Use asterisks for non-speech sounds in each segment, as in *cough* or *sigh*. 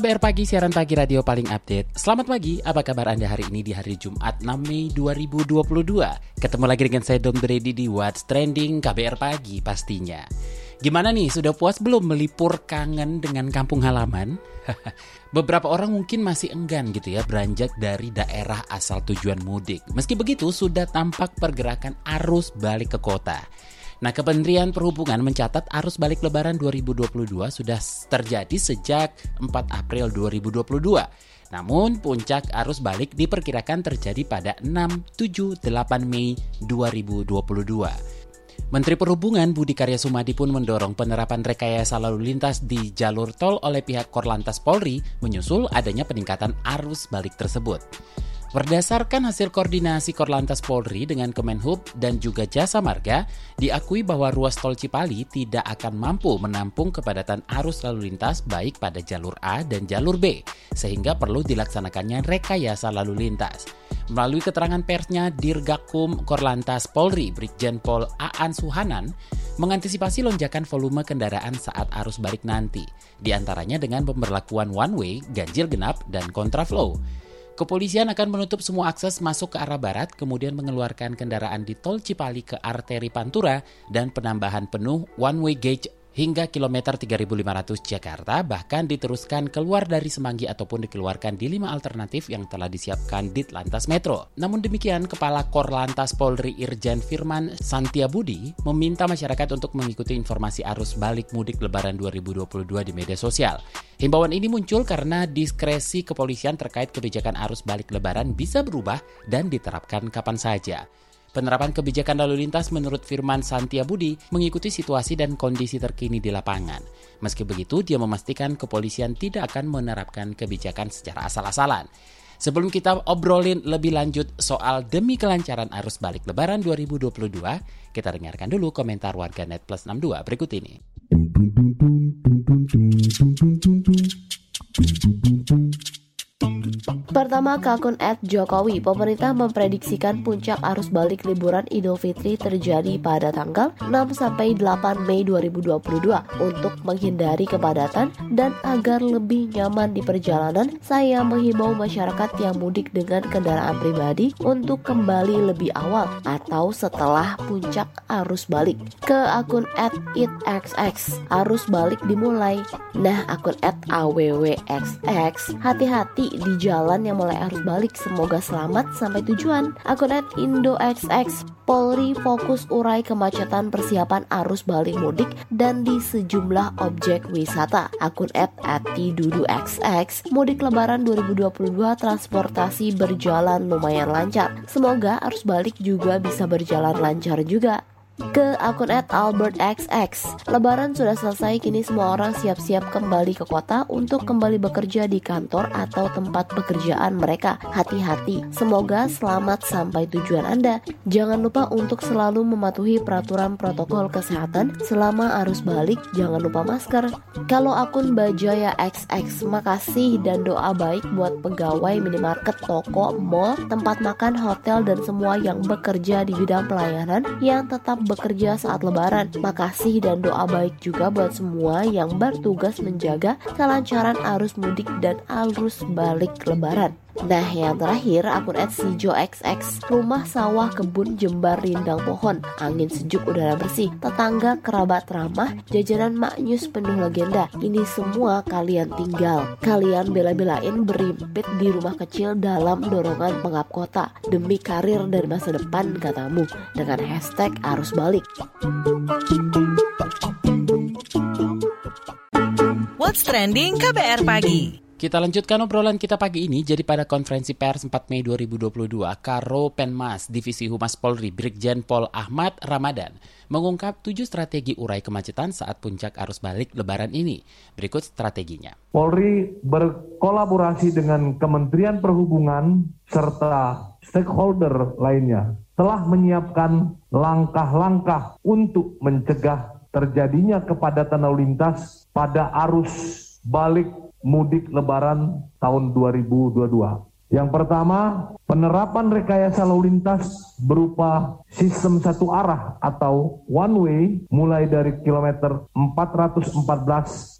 KBR Pagi, siaran pagi radio paling update. Selamat pagi, apa kabar Anda hari ini di hari Jumat 6 Mei 2022? Ketemu lagi dengan saya Don Brady di What's Trending KBR Pagi pastinya. Gimana nih, sudah puas belum melipur kangen dengan kampung halaman? *laughs* Beberapa orang mungkin masih enggan gitu ya beranjak dari daerah asal tujuan mudik. Meski begitu, sudah tampak pergerakan arus balik ke kota. Nah, Kementerian Perhubungan mencatat arus balik lebaran 2022 sudah terjadi sejak 4 April 2022. Namun, puncak arus balik diperkirakan terjadi pada 6, 7, 8 Mei 2022. Menteri Perhubungan Budi Karya Sumadi pun mendorong penerapan rekayasa lalu lintas di jalur tol oleh pihak Korlantas Polri menyusul adanya peningkatan arus balik tersebut. Berdasarkan hasil koordinasi Korlantas Polri dengan Kemenhub dan juga Jasa Marga, diakui bahwa ruas tol Cipali tidak akan mampu menampung kepadatan arus lalu lintas baik pada jalur A dan jalur B, sehingga perlu dilaksanakannya rekayasa lalu lintas. Melalui keterangan persnya, Dirgakum Korlantas Polri, Brigjen Pol Aan Suhanan, mengantisipasi lonjakan volume kendaraan saat arus balik nanti, di antaranya dengan pemberlakuan one way, ganjil genap, dan kontraflow. Kepolisian akan menutup semua akses masuk ke arah barat, kemudian mengeluarkan kendaraan di tol Cipali ke arteri Pantura dan penambahan penuh one way gauge hingga kilometer 3500 Jakarta bahkan diteruskan keluar dari Semanggi ataupun dikeluarkan di lima alternatif yang telah disiapkan di Lantas Metro. Namun demikian, Kepala Korlantas Polri Irjen Firman Santiabudi meminta masyarakat untuk mengikuti informasi arus balik mudik lebaran 2022 di media sosial. Himbauan ini muncul karena diskresi kepolisian terkait kebijakan arus balik lebaran bisa berubah dan diterapkan kapan saja. Penerapan kebijakan lalu lintas menurut Firman Santia Budi mengikuti situasi dan kondisi terkini di lapangan. Meski begitu, dia memastikan kepolisian tidak akan menerapkan kebijakan secara asal-asalan. Sebelum kita obrolin lebih lanjut soal demi kelancaran arus balik lebaran 2022, kita dengarkan dulu komentar warga Net Plus 62 berikut ini. Pertama ke akun Jokowi, pemerintah memprediksikan puncak arus balik liburan Idul Fitri terjadi pada tanggal 6 sampai 8 Mei 2022 untuk menghindari kepadatan dan agar lebih nyaman di perjalanan. Saya menghimbau masyarakat yang mudik dengan kendaraan pribadi untuk kembali lebih awal atau setelah puncak arus balik. Ke akun @itxx, arus balik dimulai. Nah, akun @awwxx, hati-hati di jalan yang mulai arus balik. Semoga selamat sampai tujuan. Akun at IndoXX Polri fokus urai kemacetan persiapan arus balik mudik dan di sejumlah objek wisata. Akun at XX Mudik Lebaran 2022 transportasi berjalan lumayan lancar. Semoga arus balik juga bisa berjalan lancar juga ke akun at AlbertXX. Lebaran sudah selesai, kini semua orang siap-siap kembali ke kota untuk kembali bekerja di kantor atau tempat pekerjaan mereka. Hati-hati, semoga selamat sampai tujuan Anda. Jangan lupa untuk selalu mematuhi peraturan protokol kesehatan selama arus balik, jangan lupa masker. Kalau akun Bajaya XX, makasih dan doa baik buat pegawai minimarket, toko, mall, tempat makan, hotel, dan semua yang bekerja di bidang pelayanan yang tetap bekerja saat lebaran. Makasih dan doa baik juga buat semua yang bertugas menjaga kelancaran arus mudik dan arus balik lebaran. Nah yang terakhir akun XX Rumah sawah kebun jembar rindang pohon Angin sejuk udara bersih Tetangga kerabat ramah Jajanan maknyus penuh legenda. Ini semua kalian tinggal. Kalian bela-belain berimpit di rumah kecil Dalam dorongan pengap kota. Demi karir dan masa depan katamu Dengan hashtag arus balik. What's Trending? KBR Pagi Kita lanjutkan obrolan kita pagi ini. Jadi pada konferensi pers 4 Mei 2022, Karo Penmas Divisi Humas Polri Brigjen Pol Ahmad Ramadan mengungkap tujuh strategi urai kemacetan saat puncak arus balik lebaran ini. Berikut strateginya. Polri berkolaborasi dengan Kementerian Perhubungan serta stakeholder lainnya telah menyiapkan langkah-langkah untuk mencegah terjadinya kepadatan lalu lintas pada arus balik mudik lebaran tahun 2022. Yang pertama, penerapan rekayasa lalu lintas berupa sistem satu arah atau one way mulai dari kilometer 414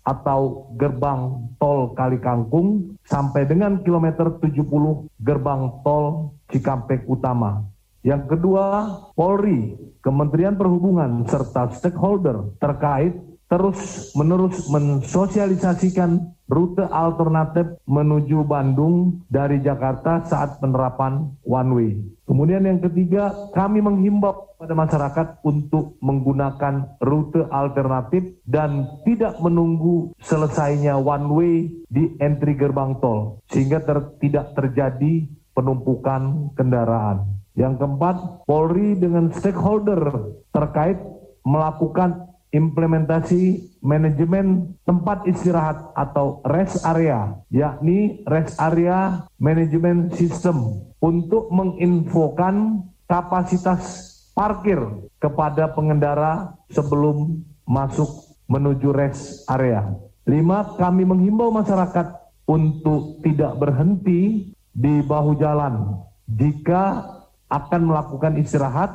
atau gerbang tol Kali Kangkung sampai dengan kilometer 70 gerbang tol Cikampek Utama. Yang kedua, Polri, Kementerian Perhubungan, serta stakeholder terkait terus menerus mensosialisasikan rute alternatif menuju Bandung dari Jakarta saat penerapan one way. Kemudian yang ketiga, kami menghimbau pada masyarakat untuk menggunakan rute alternatif dan tidak menunggu selesainya one way di entry gerbang tol sehingga ter tidak terjadi penumpukan kendaraan. Yang keempat, Polri dengan stakeholder terkait melakukan implementasi manajemen tempat istirahat atau rest area, yakni rest area manajemen system untuk menginfokan kapasitas parkir kepada pengendara sebelum masuk menuju rest area. Lima, kami menghimbau masyarakat untuk tidak berhenti di bahu jalan jika akan melakukan istirahat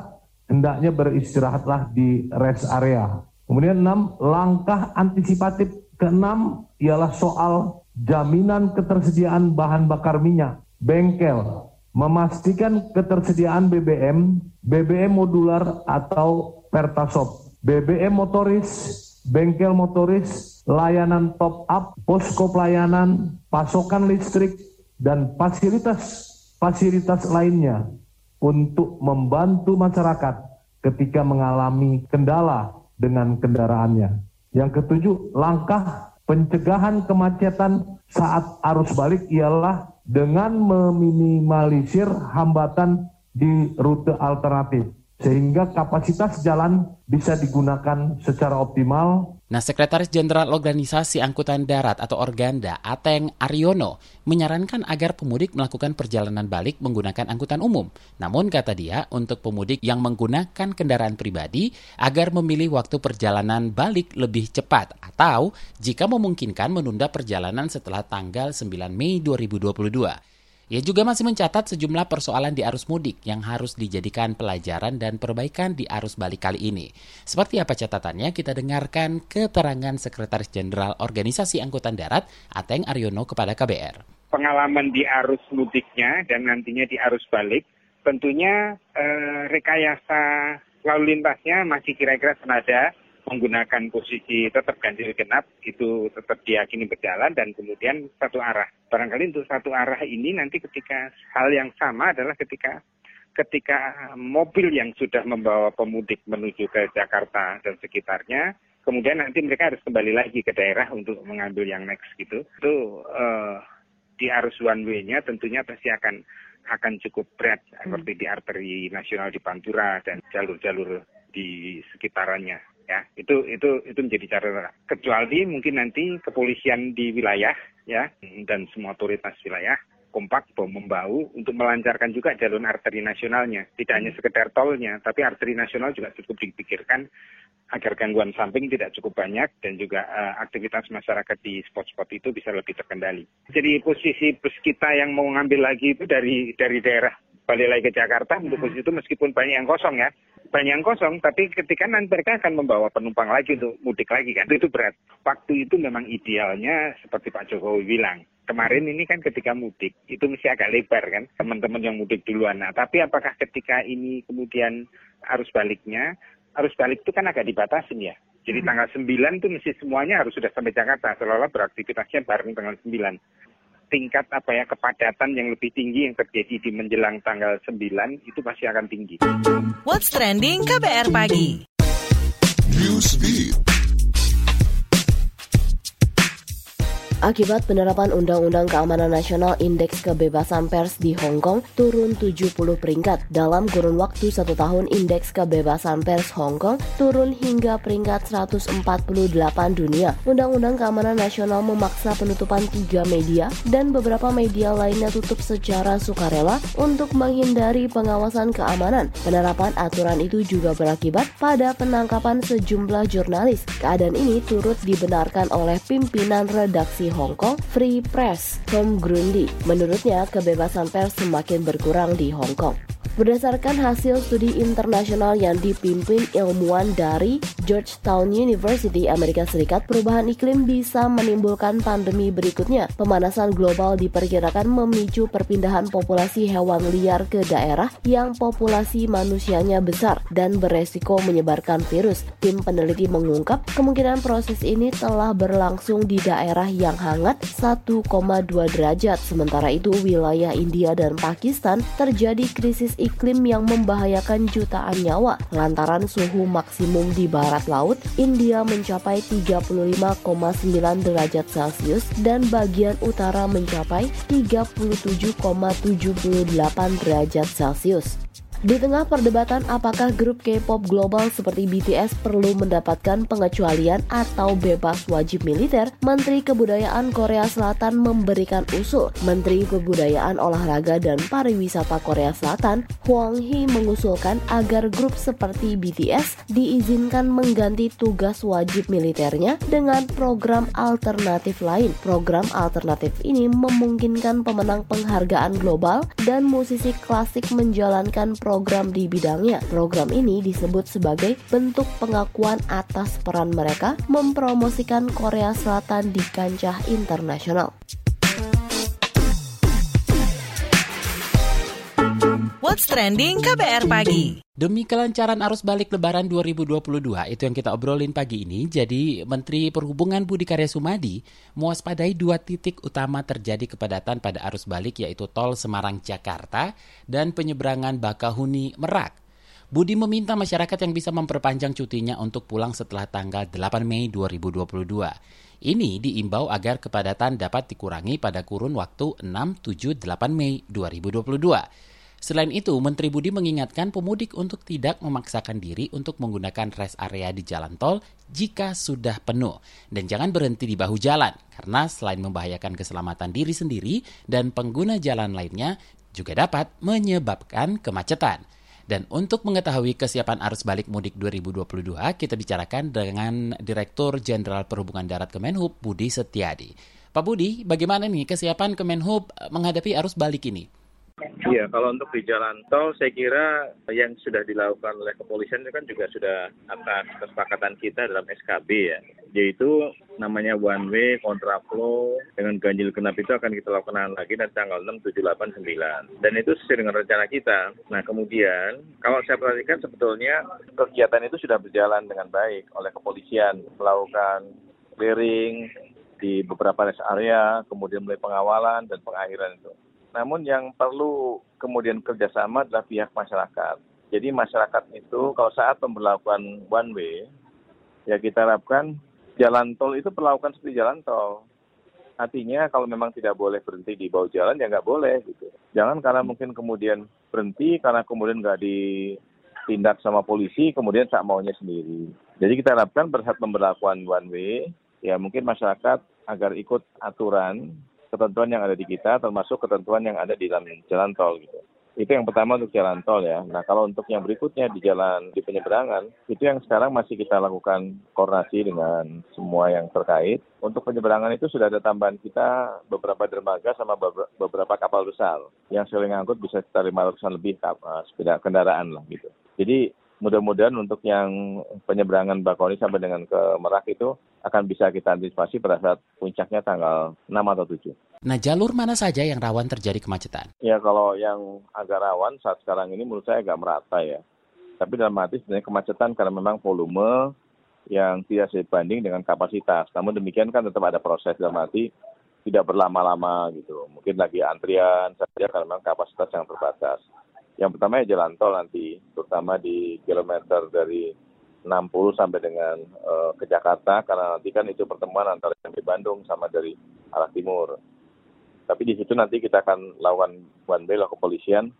hendaknya beristirahatlah di rest area. Kemudian enam, langkah antisipatif. Keenam ialah soal jaminan ketersediaan bahan bakar minyak, bengkel, memastikan ketersediaan BBM, BBM modular atau pertasop, BBM motoris, bengkel motoris, layanan top up, posko pelayanan, pasokan listrik, dan fasilitas-fasilitas lainnya untuk membantu masyarakat ketika mengalami kendala dengan kendaraannya. Yang ketujuh, langkah pencegahan kemacetan saat arus balik ialah dengan meminimalisir hambatan di rute alternatif sehingga kapasitas jalan bisa digunakan secara optimal. Nah, Sekretaris Jenderal Organisasi Angkutan Darat atau Organda, Ateng Aryono, menyarankan agar pemudik melakukan perjalanan balik menggunakan angkutan umum. Namun, kata dia, untuk pemudik yang menggunakan kendaraan pribadi, agar memilih waktu perjalanan balik lebih cepat atau jika memungkinkan menunda perjalanan setelah tanggal 9 Mei 2022. Ia juga masih mencatat sejumlah persoalan di arus mudik yang harus dijadikan pelajaran dan perbaikan di arus balik kali ini. Seperti apa catatannya? Kita dengarkan keterangan Sekretaris Jenderal Organisasi Angkutan Darat, Ateng Aryono kepada KBR. Pengalaman di arus mudiknya dan nantinya di arus balik, tentunya eh, rekayasa lalu lintasnya masih kira-kira senada menggunakan posisi tetap ganjil genap itu tetap diyakini berjalan dan kemudian satu arah. Barangkali untuk satu arah ini nanti ketika hal yang sama adalah ketika ketika mobil yang sudah membawa pemudik menuju ke Jakarta dan sekitarnya, kemudian nanti mereka harus kembali lagi ke daerah untuk mengambil yang next gitu. Itu uh, di arus one way-nya tentunya pasti akan akan cukup berat seperti di arteri nasional di Pantura dan jalur-jalur di sekitarannya ya itu itu itu menjadi catatan. Kecuali mungkin nanti kepolisian di wilayah ya dan semua otoritas wilayah kompak bom membau untuk melancarkan juga jalur arteri nasionalnya. Tidak hanya sekedar tolnya tapi arteri nasional juga cukup dipikirkan agar gangguan samping tidak cukup banyak dan juga uh, aktivitas masyarakat di spot-spot itu bisa lebih terkendali. Jadi posisi bus kita yang mau ngambil lagi itu dari dari daerah balik lagi ke Jakarta untuk posisi itu meskipun banyak yang kosong ya banyak yang kosong, tapi ketika nanti mereka akan membawa penumpang lagi untuk mudik lagi kan, itu berat. Waktu itu memang idealnya seperti Pak Jokowi bilang. Kemarin ini kan ketika mudik, itu mesti agak lebar kan, teman-teman yang mudik duluan. Nah, tapi apakah ketika ini kemudian arus baliknya, arus balik itu kan agak dibatasin ya. Jadi hmm. tanggal 9 itu mesti semuanya harus sudah sampai Jakarta, seolah-olah beraktivitasnya bareng tanggal 9 tingkat apa ya kepadatan yang lebih tinggi yang terjadi di menjelang tanggal 9 itu pasti akan tinggi. What's trending KBR pagi? Akibat penerapan Undang-Undang Keamanan Nasional Indeks Kebebasan Pers di Hong Kong turun 70 peringkat. Dalam kurun waktu satu tahun, Indeks Kebebasan Pers Hong Kong turun hingga peringkat 148 dunia. Undang-Undang Keamanan Nasional memaksa penutupan tiga media dan beberapa media lainnya tutup secara sukarela untuk menghindari pengawasan keamanan. Penerapan aturan itu juga berakibat pada penangkapan sejumlah jurnalis. Keadaan ini turut dibenarkan oleh pimpinan redaksi Hong Kong, Free Press, Tom Grundy. Menurutnya, kebebasan pers semakin berkurang di Hong Kong. Berdasarkan hasil studi internasional yang dipimpin ilmuwan dari Georgetown University Amerika Serikat, perubahan iklim bisa menimbulkan pandemi berikutnya. Pemanasan global diperkirakan memicu perpindahan populasi hewan liar ke daerah yang populasi manusianya besar dan beresiko menyebarkan virus. Tim peneliti mengungkap kemungkinan proses ini telah berlangsung di daerah yang hangat 1,2 derajat. Sementara itu, wilayah India dan Pakistan terjadi krisis iklim yang membahayakan jutaan nyawa lantaran suhu maksimum di barat laut India mencapai 35,9 derajat Celcius dan bagian utara mencapai 37,78 derajat Celcius. Di tengah perdebatan apakah grup K-pop global seperti BTS perlu mendapatkan pengecualian atau bebas wajib militer, Menteri Kebudayaan Korea Selatan memberikan usul. Menteri Kebudayaan Olahraga dan Pariwisata Korea Selatan, Hwang Hee mengusulkan agar grup seperti BTS diizinkan mengganti tugas wajib militernya dengan program alternatif lain. Program alternatif ini memungkinkan pemenang penghargaan global dan musisi klasik menjalankan program di bidangnya. Program ini disebut sebagai bentuk pengakuan atas peran mereka mempromosikan Korea Selatan di kancah internasional. What's trending KBR pagi? Demi kelancaran arus balik lebaran 2022, itu yang kita obrolin pagi ini. Jadi Menteri Perhubungan Budi Karya Sumadi mewaspadai dua titik utama terjadi kepadatan pada arus balik yaitu tol Semarang Jakarta dan penyeberangan Bakahuni Merak. Budi meminta masyarakat yang bisa memperpanjang cutinya untuk pulang setelah tanggal 8 Mei 2022. Ini diimbau agar kepadatan dapat dikurangi pada kurun waktu 6, 7, 8 Mei 2022. Selain itu, Menteri Budi mengingatkan pemudik untuk tidak memaksakan diri untuk menggunakan rest area di jalan tol jika sudah penuh. Dan jangan berhenti di bahu jalan, karena selain membahayakan keselamatan diri sendiri dan pengguna jalan lainnya, juga dapat menyebabkan kemacetan. Dan untuk mengetahui kesiapan arus balik mudik 2022, kita bicarakan dengan Direktur Jenderal Perhubungan Darat Kemenhub, Budi Setiadi. Pak Budi, bagaimana nih kesiapan Kemenhub menghadapi arus balik ini? Iya, kalau untuk di jalan tol, saya kira yang sudah dilakukan oleh kepolisian itu kan juga sudah atas kesepakatan kita dalam SKB ya, yaitu namanya one way, kontraflow, dengan ganjil genap itu akan kita lakukan lagi nanti tanggal 6, 7, 8, 9. Dan itu sesuai dengan rencana kita. Nah kemudian, kalau saya perhatikan sebetulnya kegiatan itu sudah berjalan dengan baik oleh kepolisian, melakukan clearing di beberapa rest area, kemudian mulai pengawalan dan pengakhiran itu. Namun yang perlu kemudian kerjasama adalah pihak masyarakat. Jadi masyarakat itu kalau saat pemberlakuan one way, ya kita harapkan jalan tol itu perlakukan seperti jalan tol. Artinya kalau memang tidak boleh berhenti di bawah jalan ya nggak boleh gitu. Jangan karena mungkin kemudian berhenti karena kemudian nggak ditindak sama polisi kemudian tak maunya sendiri. Jadi kita harapkan saat pemberlakuan one way ya mungkin masyarakat agar ikut aturan ketentuan yang ada di kita termasuk ketentuan yang ada di dalam jalan tol gitu. Itu yang pertama untuk jalan tol ya. Nah kalau untuk yang berikutnya di jalan di penyeberangan, itu yang sekarang masih kita lakukan koordinasi dengan semua yang terkait. Untuk penyeberangan itu sudah ada tambahan kita beberapa dermaga sama beberapa kapal besar yang sering ngangkut bisa sekitar 500 lebih uh, sepeda kendaraan lah gitu. Jadi mudah-mudahan untuk yang penyeberangan Bakoni sampai dengan ke Merak itu akan bisa kita antisipasi pada saat puncaknya tanggal 6 atau 7. Nah, jalur mana saja yang rawan terjadi kemacetan? Ya, kalau yang agak rawan saat sekarang ini menurut saya agak merata ya. Tapi dalam arti sebenarnya kemacetan karena memang volume yang tidak sebanding dengan kapasitas. Namun demikian kan tetap ada proses dalam arti tidak berlama-lama gitu. Mungkin lagi antrian saja karena memang kapasitas yang terbatas. Yang pertama ya jalan tol nanti, terutama di kilometer dari 60 sampai dengan uh, ke Jakarta, karena nanti kan itu pertemuan antara yang di Bandung sama dari arah timur. Tapi di situ nanti kita akan lawan one way lah kepolisian,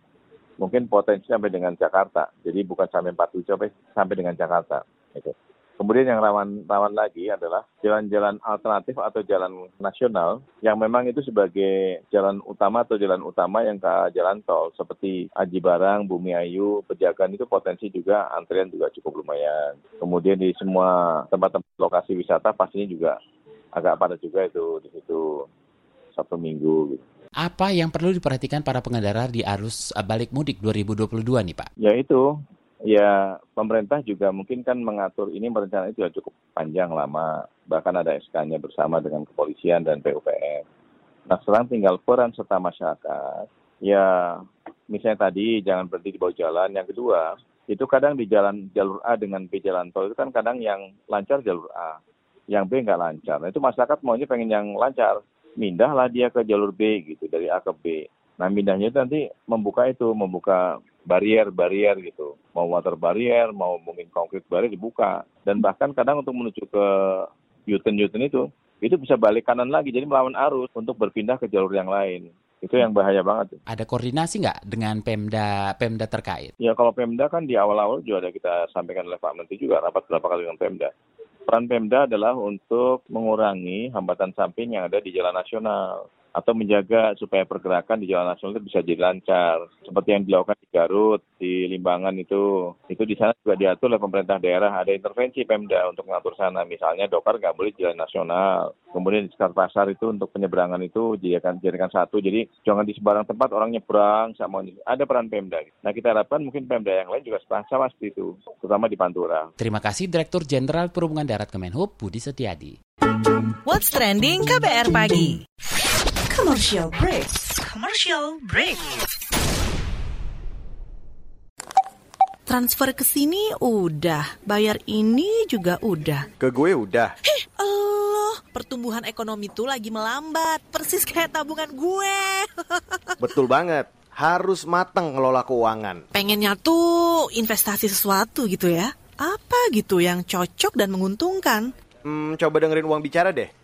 mungkin potensi sampai dengan Jakarta. Jadi bukan sampai 47, sampai sampai dengan Jakarta. Gitu. Kemudian yang rawan rawan lagi adalah jalan-jalan alternatif atau jalan nasional yang memang itu sebagai jalan utama atau jalan utama yang ke jalan tol seperti Aji Barang, Bumi Ayu, Pejagan itu potensi juga antrian juga cukup lumayan. Kemudian di semua tempat-tempat lokasi wisata pastinya juga agak padat juga itu di situ satu minggu gitu. Apa yang perlu diperhatikan para pengendara di arus balik mudik 2022 nih Pak? Ya itu, ya pemerintah juga mungkin kan mengatur ini merencana itu ya cukup panjang lama bahkan ada SK-nya bersama dengan kepolisian dan PUPR. Nah sekarang tinggal peran serta masyarakat. Ya misalnya tadi jangan berhenti di bawah jalan. Yang kedua itu kadang di jalan jalur A dengan B jalan tol itu kan kadang yang lancar jalur A, yang B nggak lancar. Nah itu masyarakat maunya pengen yang lancar, mindahlah dia ke jalur B gitu dari A ke B. Nah mindahnya itu nanti membuka itu, membuka barrier-barrier gitu. Mau water barrier, mau mungkin konkret barrier dibuka. Dan bahkan kadang untuk menuju ke U-turn-U-turn itu, itu bisa balik kanan lagi, jadi melawan arus untuk berpindah ke jalur yang lain. Itu yang bahaya banget. Ada koordinasi nggak dengan Pemda Pemda terkait? Ya kalau Pemda kan di awal-awal juga ada kita sampaikan oleh Pak Menteri juga rapat berapa kali dengan Pemda. Peran Pemda adalah untuk mengurangi hambatan samping yang ada di jalan nasional atau menjaga supaya pergerakan di jalan nasional itu bisa jadi lancar. Seperti yang dilakukan di Garut, di Limbangan itu. Itu di sana juga diatur oleh pemerintah daerah. Ada intervensi Pemda untuk mengatur sana. Misalnya dokar nggak boleh jalan nasional. Kemudian di sekitar pasar itu untuk penyeberangan itu jadikan, jadikan satu. Jadi jangan di sebarang tempat orang nyebrang. Sama, ada peran Pemda. Nah kita harapkan mungkin Pemda yang lain juga sama seperti itu. Terutama di Pantura. Terima kasih Direktur Jenderal Perhubungan Darat Kemenhub Budi Setiadi. What's Trending KBR Pagi Commercial break. Commercial break. Transfer ke sini udah, bayar ini juga udah. Ke gue udah. Heh, Allah, pertumbuhan ekonomi tuh lagi melambat, persis kayak tabungan gue. *laughs* Betul banget. Harus matang ngelola keuangan. Pengennya tuh investasi sesuatu gitu ya. Apa gitu yang cocok dan menguntungkan? Hmm, coba dengerin uang bicara deh.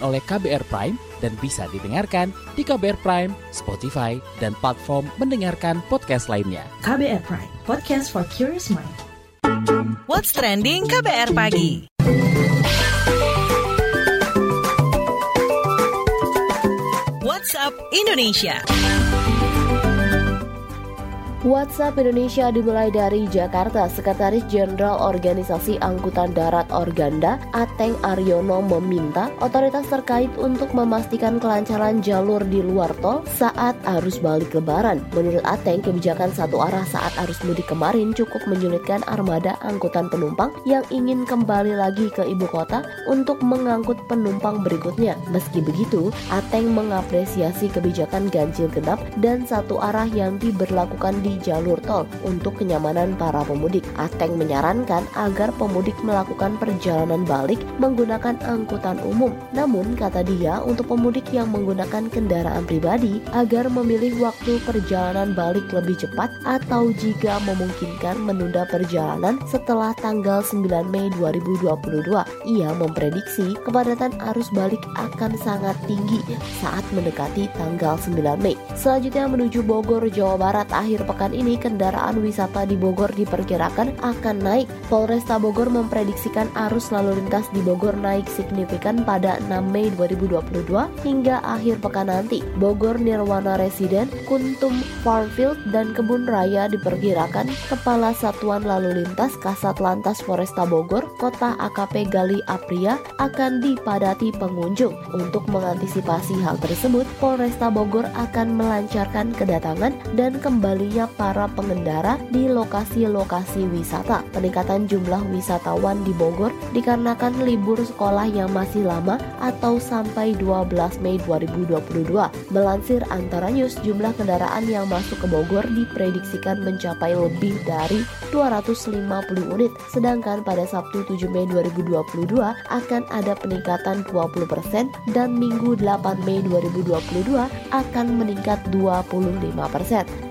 oleh KBR Prime dan bisa didengarkan di KBR Prime, Spotify, dan platform mendengarkan podcast lainnya. KBR Prime, podcast for curious mind. What's Trending KBR Pagi WhatsApp Indonesia WhatsApp Indonesia dimulai dari Jakarta. Sekretaris Jenderal Organisasi Angkutan Darat Organda, Ateng Aryono meminta otoritas terkait untuk memastikan kelancaran jalur di luar tol saat arus balik lebaran. Menurut Ateng, kebijakan satu arah saat arus mudik kemarin cukup menyulitkan armada angkutan penumpang yang ingin kembali lagi ke ibu kota untuk mengangkut penumpang berikutnya. Meski begitu, Ateng mengapresiasi kebijakan ganjil genap dan satu arah yang diberlakukan di jalur tol untuk kenyamanan para pemudik. Ateng menyarankan agar pemudik melakukan perjalanan balik menggunakan angkutan umum. Namun kata dia untuk pemudik yang menggunakan kendaraan pribadi agar memilih waktu perjalanan balik lebih cepat atau jika memungkinkan menunda perjalanan setelah tanggal 9 Mei 2022. Ia memprediksi kepadatan arus balik akan sangat tinggi saat mendekati tanggal 9 Mei. Selanjutnya menuju Bogor, Jawa Barat akhir pekan pekan ini kendaraan wisata di Bogor diperkirakan akan naik. Polresta Bogor memprediksikan arus lalu lintas di Bogor naik signifikan pada 6 Mei 2022 hingga akhir pekan nanti. Bogor Nirwana Residen, Kuntum Farmfield, dan Kebun Raya diperkirakan Kepala Satuan Lalu Lintas Kasat Lantas Polresta Bogor, Kota AKP Gali Apria akan dipadati pengunjung. Untuk mengantisipasi hal tersebut, Polresta Bogor akan melancarkan kedatangan dan kembalinya banyak para pengendara di lokasi-lokasi wisata. Peningkatan jumlah wisatawan di Bogor dikarenakan libur sekolah yang masih lama atau sampai 12 Mei 2022. Melansir antara news, jumlah kendaraan yang masuk ke Bogor diprediksikan mencapai lebih dari 250 unit, sedangkan pada Sabtu 7 Mei 2022 akan ada peningkatan 20% dan Minggu 8 Mei 2022 akan meningkat 25%.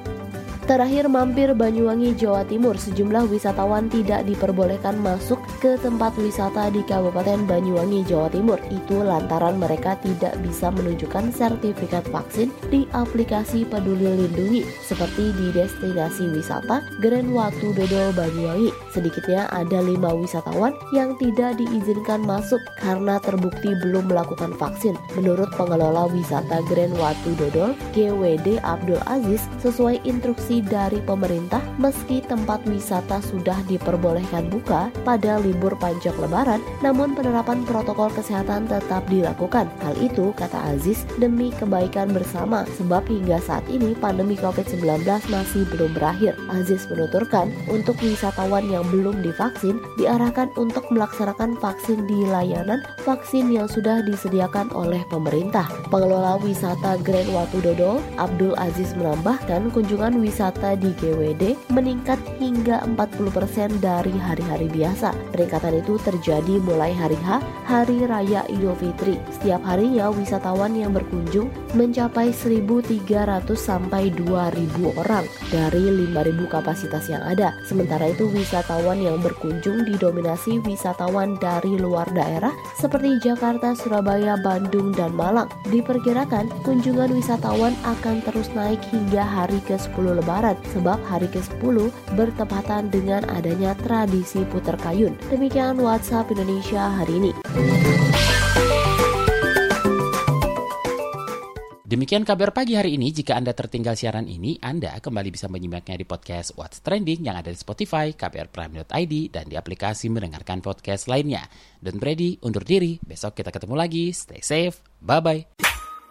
Terakhir mampir Banyuwangi, Jawa Timur, sejumlah wisatawan tidak diperbolehkan masuk ke tempat wisata di Kabupaten Banyuwangi, Jawa Timur. Itu lantaran mereka tidak bisa menunjukkan sertifikat vaksin di aplikasi Peduli Lindungi, seperti di destinasi wisata Grand Watu Dodo Banyuwangi. Sedikitnya ada lima wisatawan yang tidak diizinkan masuk karena terbukti belum melakukan vaksin. Menurut pengelola wisata Grand Watu Dodol, GWD Abdul Aziz, sesuai instruksi dari pemerintah meski tempat wisata sudah diperbolehkan buka pada libur panjang lebaran namun penerapan protokol kesehatan tetap dilakukan. Hal itu kata Aziz demi kebaikan bersama sebab hingga saat ini pandemi COVID-19 masih belum berakhir. Aziz menuturkan untuk wisatawan yang belum divaksin diarahkan untuk melaksanakan vaksin di layanan vaksin yang sudah disediakan oleh pemerintah. Pengelola wisata Grand Watu Dodol Abdul Aziz menambahkan kunjungan wisata wisata di GWD meningkat hingga 40% dari hari-hari biasa. Peningkatan itu terjadi mulai hari H, Hari Raya Idul Fitri. Setiap harinya wisatawan yang berkunjung mencapai 1.300 sampai 2.000 orang dari 5.000 kapasitas yang ada. Sementara itu wisatawan yang berkunjung didominasi wisatawan dari luar daerah seperti Jakarta, Surabaya, Bandung, dan Malang. Diperkirakan kunjungan wisatawan akan terus naik hingga hari ke-10 Lebaran Barat sebab hari ke-10 bertepatan dengan adanya tradisi puter kayun. Demikian WhatsApp Indonesia hari ini. Demikian kabar pagi hari ini. Jika Anda tertinggal siaran ini, Anda kembali bisa menyimaknya di podcast What's Trending yang ada di Spotify, kbrprime.id, dan di aplikasi mendengarkan podcast lainnya. Dan Brady undur diri. Besok kita ketemu lagi. Stay safe. Bye-bye.